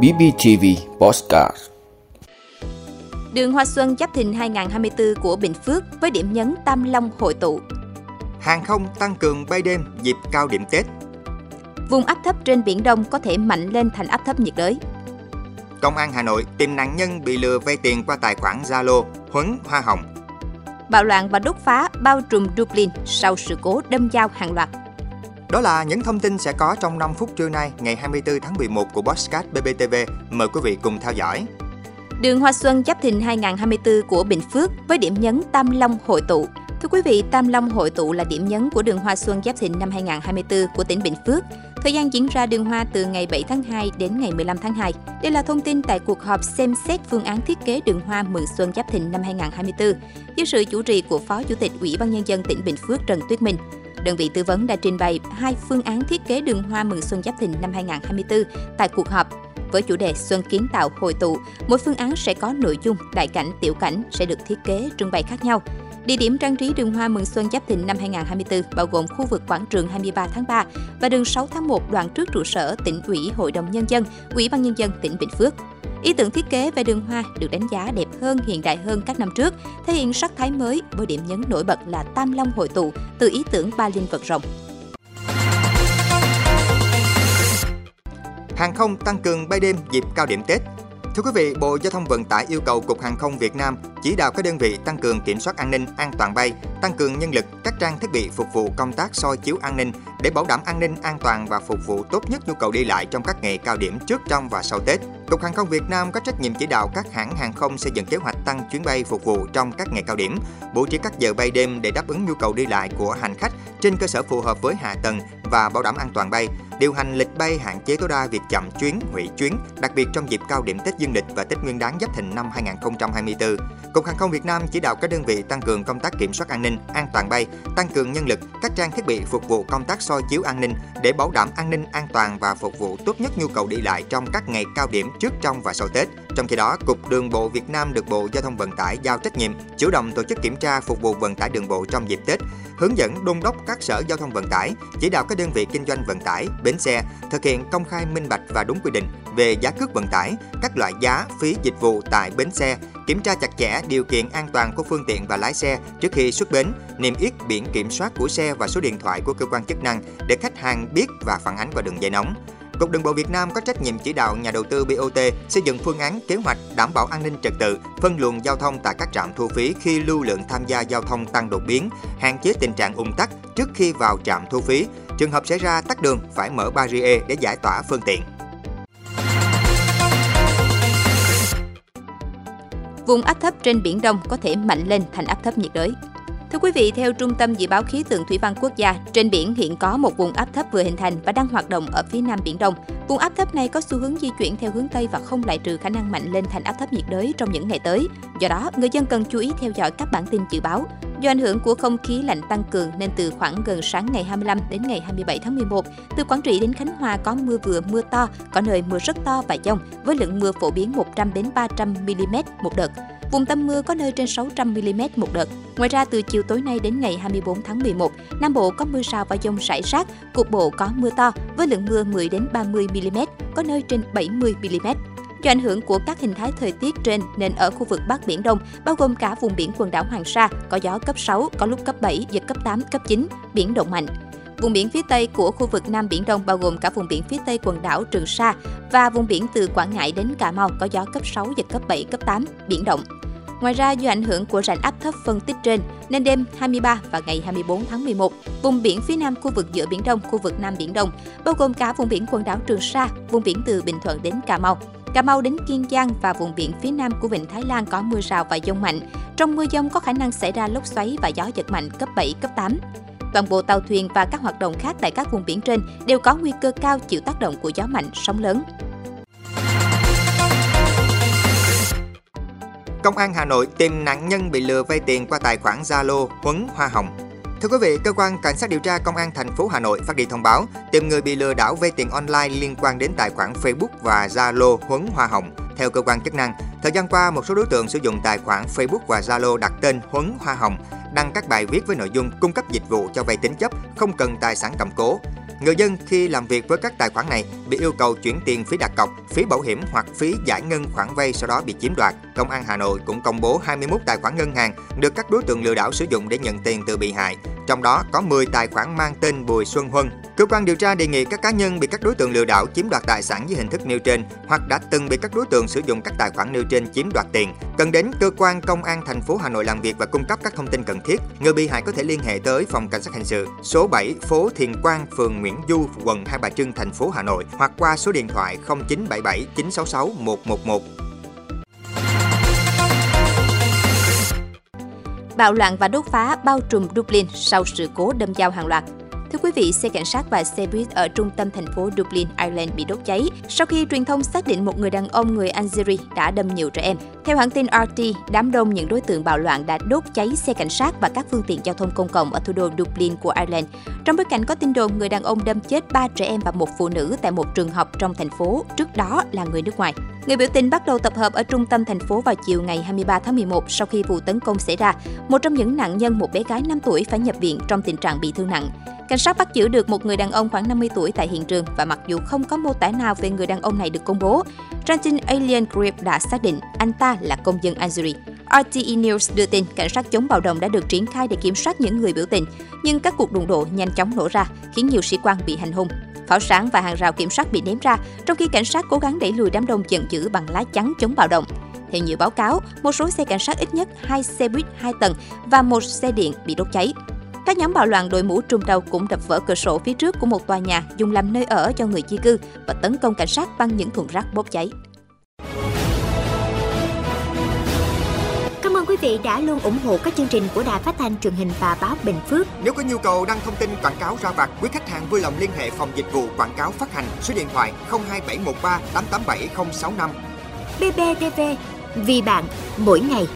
BBTV Postcard Đường Hoa Xuân Giáp Thìn 2024 của Bình Phước với điểm nhấn Tam Long hội tụ. Hàng không tăng cường bay đêm dịp cao điểm Tết. Vùng áp thấp trên Biển Đông có thể mạnh lên thành áp thấp nhiệt đới. Công an Hà Nội tìm nạn nhân bị lừa vay tiền qua tài khoản Zalo, Huấn Hoa Hồng. Bạo loạn và đốt phá bao trùm Dublin sau sự cố đâm dao hàng loạt. Đó là những thông tin sẽ có trong 5 phút trưa nay, ngày 24 tháng 11 của Bosscat BBTV. Mời quý vị cùng theo dõi. Đường Hoa Xuân Giáp Thìn 2024 của Bình Phước với điểm nhấn Tam Long hội tụ. Thưa quý vị, Tam Long hội tụ là điểm nhấn của đường Hoa Xuân Giáp Thìn năm 2024 của tỉnh Bình Phước. Thời gian diễn ra đường hoa từ ngày 7 tháng 2 đến ngày 15 tháng 2. Đây là thông tin tại cuộc họp xem xét phương án thiết kế đường hoa mừng xuân Giáp Thìn năm 2024 dưới sự chủ trì của Phó Chủ tịch Ủy ban nhân dân tỉnh Bình Phước Trần Tuyết Minh. Đơn vị tư vấn đã trình bày hai phương án thiết kế đường hoa mừng xuân Giáp Thìn năm 2024 tại cuộc họp với chủ đề Xuân kiến tạo hội tụ. Mỗi phương án sẽ có nội dung, đại cảnh, tiểu cảnh sẽ được thiết kế trưng bày khác nhau. Địa điểm trang trí đường hoa mừng xuân Giáp Thìn năm 2024 bao gồm khu vực quảng trường 23 tháng 3 và đường 6 tháng 1 đoạn trước trụ sở tỉnh ủy Hội đồng Nhân dân, Ủy ban Nhân dân tỉnh Bình Phước. Ý tưởng thiết kế về đường hoa được đánh giá đẹp hơn, hiện đại hơn các năm trước, thể hiện sắc thái mới với điểm nhấn nổi bật là Tam Long hội tụ từ ý tưởng ba linh vật rồng. Hàng không tăng cường bay đêm dịp cao điểm Tết. Thưa quý vị, Bộ Giao thông Vận tải yêu cầu Cục Hàng không Việt Nam chỉ đạo các đơn vị tăng cường kiểm soát an ninh, an toàn bay, tăng cường nhân lực, các trang thiết bị phục vụ công tác soi chiếu an ninh để bảo đảm an ninh, an toàn và phục vụ tốt nhất nhu cầu đi lại trong các ngày cao điểm trước, trong và sau Tết. Cục Hàng không Việt Nam có trách nhiệm chỉ đạo các hãng hàng không xây dựng kế hoạch tăng chuyến bay phục vụ trong các ngày cao điểm, bố trí các giờ bay đêm để đáp ứng nhu cầu đi lại của hành khách trên cơ sở phù hợp với hạ tầng và bảo đảm an toàn bay, điều hành lịch bay hạn chế tối đa việc chậm chuyến, hủy chuyến, đặc biệt trong dịp cao điểm Tết Dương lịch và Tết Nguyên đán Giáp Thìn năm 2024. Cục Hàng không Việt Nam chỉ đạo các đơn vị tăng cường công tác kiểm soát an ninh, an toàn bay, tăng cường nhân lực, các trang thiết bị phục vụ công tác soi chiếu an ninh để bảo đảm an ninh, an toàn và phục vụ tốt nhất nhu cầu đi lại trong các ngày cao điểm trước, trong và sau Tết. Trong khi đó, Cục Đường bộ Việt Nam được Bộ Giao thông Vận tải giao trách nhiệm chủ động tổ chức kiểm tra phục vụ vận tải đường bộ trong dịp Tết, hướng dẫn đôn đốc các sở giao thông vận tải, chỉ đạo các đơn vị kinh doanh vận tải, bến xe thực hiện công khai minh bạch và đúng quy định về giá cước vận tải, các loại giá, phí dịch vụ tại bến xe, kiểm tra chặt chẽ điều kiện an toàn của phương tiện và lái xe trước khi xuất bến, niêm yết biển kiểm soát của xe và số điện thoại của cơ quan chức năng để khách hàng biết và phản ánh qua đường dây nóng. Cục Đường bộ Việt Nam có trách nhiệm chỉ đạo nhà đầu tư BOT xây dựng phương án kế hoạch đảm bảo an ninh trật tự, phân luồng giao thông tại các trạm thu phí khi lưu lượng tham gia giao thông tăng đột biến, hạn chế tình trạng ùn tắc trước khi vào trạm thu phí. Trường hợp xảy ra tắc đường phải mở barrier để giải tỏa phương tiện. Vùng áp thấp trên Biển Đông có thể mạnh lên thành áp thấp nhiệt đới. Thưa quý vị, theo Trung tâm Dự báo Khí tượng Thủy văn Quốc gia, trên biển hiện có một vùng áp thấp vừa hình thành và đang hoạt động ở phía nam Biển Đông. Vùng áp thấp này có xu hướng di chuyển theo hướng Tây và không loại trừ khả năng mạnh lên thành áp thấp nhiệt đới trong những ngày tới. Do đó, người dân cần chú ý theo dõi các bản tin dự báo. Do ảnh hưởng của không khí lạnh tăng cường nên từ khoảng gần sáng ngày 25 đến ngày 27 tháng 11, từ Quảng Trị đến Khánh Hòa có mưa vừa mưa to, có nơi mưa rất to và dông với lượng mưa phổ biến 100 đến 300 mm một đợt. Vùng tâm mưa có nơi trên 600 mm một đợt. Ngoài ra, từ chiều tối nay đến ngày 24 tháng 11, Nam Bộ có mưa rào và dông rải rác, cục bộ có mưa to với lượng mưa 10 đến 30 mm, có nơi trên 70 mm. Do ảnh hưởng của các hình thái thời tiết trên nên ở khu vực Bắc Biển Đông, bao gồm cả vùng biển quần đảo Hoàng Sa, có gió cấp 6, có lúc cấp 7, giật cấp 8, cấp 9, biển động mạnh. Vùng biển phía Tây của khu vực Nam Biển Đông bao gồm cả vùng biển phía Tây quần đảo Trường Sa và vùng biển từ Quảng Ngãi đến Cà Mau có gió cấp 6, giật cấp 7, cấp 8, biển động. Ngoài ra, do ảnh hưởng của rãnh áp thấp phân tích trên, nên đêm 23 và ngày 24 tháng 11, vùng biển phía nam khu vực giữa Biển Đông, khu vực Nam Biển Đông, bao gồm cả vùng biển quần đảo Trường Sa, vùng biển từ Bình Thuận đến Cà Mau, Cà Mau đến Kiên Giang và vùng biển phía nam của Vịnh Thái Lan có mưa rào và dông mạnh. Trong mưa dông có khả năng xảy ra lốc xoáy và gió giật mạnh cấp 7, cấp 8. Toàn bộ tàu thuyền và các hoạt động khác tại các vùng biển trên đều có nguy cơ cao chịu tác động của gió mạnh, sóng lớn. Công an Hà Nội tìm nạn nhân bị lừa vay tiền qua tài khoản Zalo Huấn Hoa Hồng. Thưa quý vị, cơ quan cảnh sát điều tra công an thành phố Hà Nội phát đi thông báo tìm người bị lừa đảo vay tiền online liên quan đến tài khoản Facebook và Zalo Huấn Hoa Hồng. Theo cơ quan chức năng, thời gian qua một số đối tượng sử dụng tài khoản Facebook và Zalo đặt tên Huấn Hoa Hồng đăng các bài viết với nội dung cung cấp dịch vụ cho vay tín chấp không cần tài sản cầm cố. Người dân khi làm việc với các tài khoản này bị yêu cầu chuyển tiền phí đặt cọc, phí bảo hiểm hoặc phí giải ngân khoản vay sau đó bị chiếm đoạt. Công an Hà Nội cũng công bố 21 tài khoản ngân hàng được các đối tượng lừa đảo sử dụng để nhận tiền từ bị hại. Trong đó có 10 tài khoản mang tên Bùi Xuân Huân. Cơ quan điều tra đề nghị các cá nhân bị các đối tượng lừa đảo chiếm đoạt tài sản dưới hình thức nêu trên hoặc đã từng bị các đối tượng sử dụng các tài khoản nêu trên chiếm đoạt tiền, cần đến cơ quan công an thành phố Hà Nội làm việc và cung cấp các thông tin cần thiết. Người bị hại có thể liên hệ tới phòng cảnh sát hình sự số 7 phố Thiền Quang, phường Nguyễn Du, quận Hai Bà Trưng, thành phố Hà Nội hoặc qua số điện thoại 0977 966 111. Bạo loạn và đốt phá bao trùm Dublin sau sự cố đâm dao hàng loạt. Thưa quý vị, xe cảnh sát và xe buýt ở trung tâm thành phố Dublin, Ireland bị đốt cháy sau khi truyền thông xác định một người đàn ông người Algeria đã đâm nhiều trẻ em. Theo hãng tin RT, đám đông những đối tượng bạo loạn đã đốt cháy xe cảnh sát và các phương tiện giao thông công cộng ở thủ đô Dublin của Ireland. Trong bối cảnh có tin đồn người đàn ông đâm chết ba trẻ em và một phụ nữ tại một trường học trong thành phố, trước đó là người nước ngoài. Người biểu tình bắt đầu tập hợp ở trung tâm thành phố vào chiều ngày 23 tháng 11 sau khi vụ tấn công xảy ra. Một trong những nạn nhân, một bé gái 5 tuổi phải nhập viện trong tình trạng bị thương nặng. Cảnh sát bắt giữ được một người đàn ông khoảng 50 tuổi tại hiện trường và mặc dù không có mô tả nào về người đàn ông này được công bố, trang tin Alien Grip đã xác định anh ta là công dân Algeria. RTE News đưa tin cảnh sát chống bạo động đã được triển khai để kiểm soát những người biểu tình, nhưng các cuộc đụng độ nhanh chóng nổ ra, khiến nhiều sĩ quan bị hành hung. Pháo sáng và hàng rào kiểm soát bị ném ra, trong khi cảnh sát cố gắng đẩy lùi đám đông giận dữ bằng lá chắn chống bạo động. Theo nhiều báo cáo, một số xe cảnh sát ít nhất hai xe buýt 2 tầng và một xe điện bị đốt cháy. Các nhóm bạo loạn đội mũ trùm đầu cũng đập vỡ cửa sổ phía trước của một tòa nhà dùng làm nơi ở cho người di cư và tấn công cảnh sát bằng những thùng rác bốc cháy. Cảm ơn quý vị đã luôn ủng hộ các chương trình của Đài Phát thanh truyền hình và báo Bình Phước. Nếu có nhu cầu đăng thông tin quảng cáo ra vặt, quý khách hàng vui lòng liên hệ phòng dịch vụ quảng cáo phát hành số điện thoại 02713 887065. BBTV, vì bạn, mỗi ngày.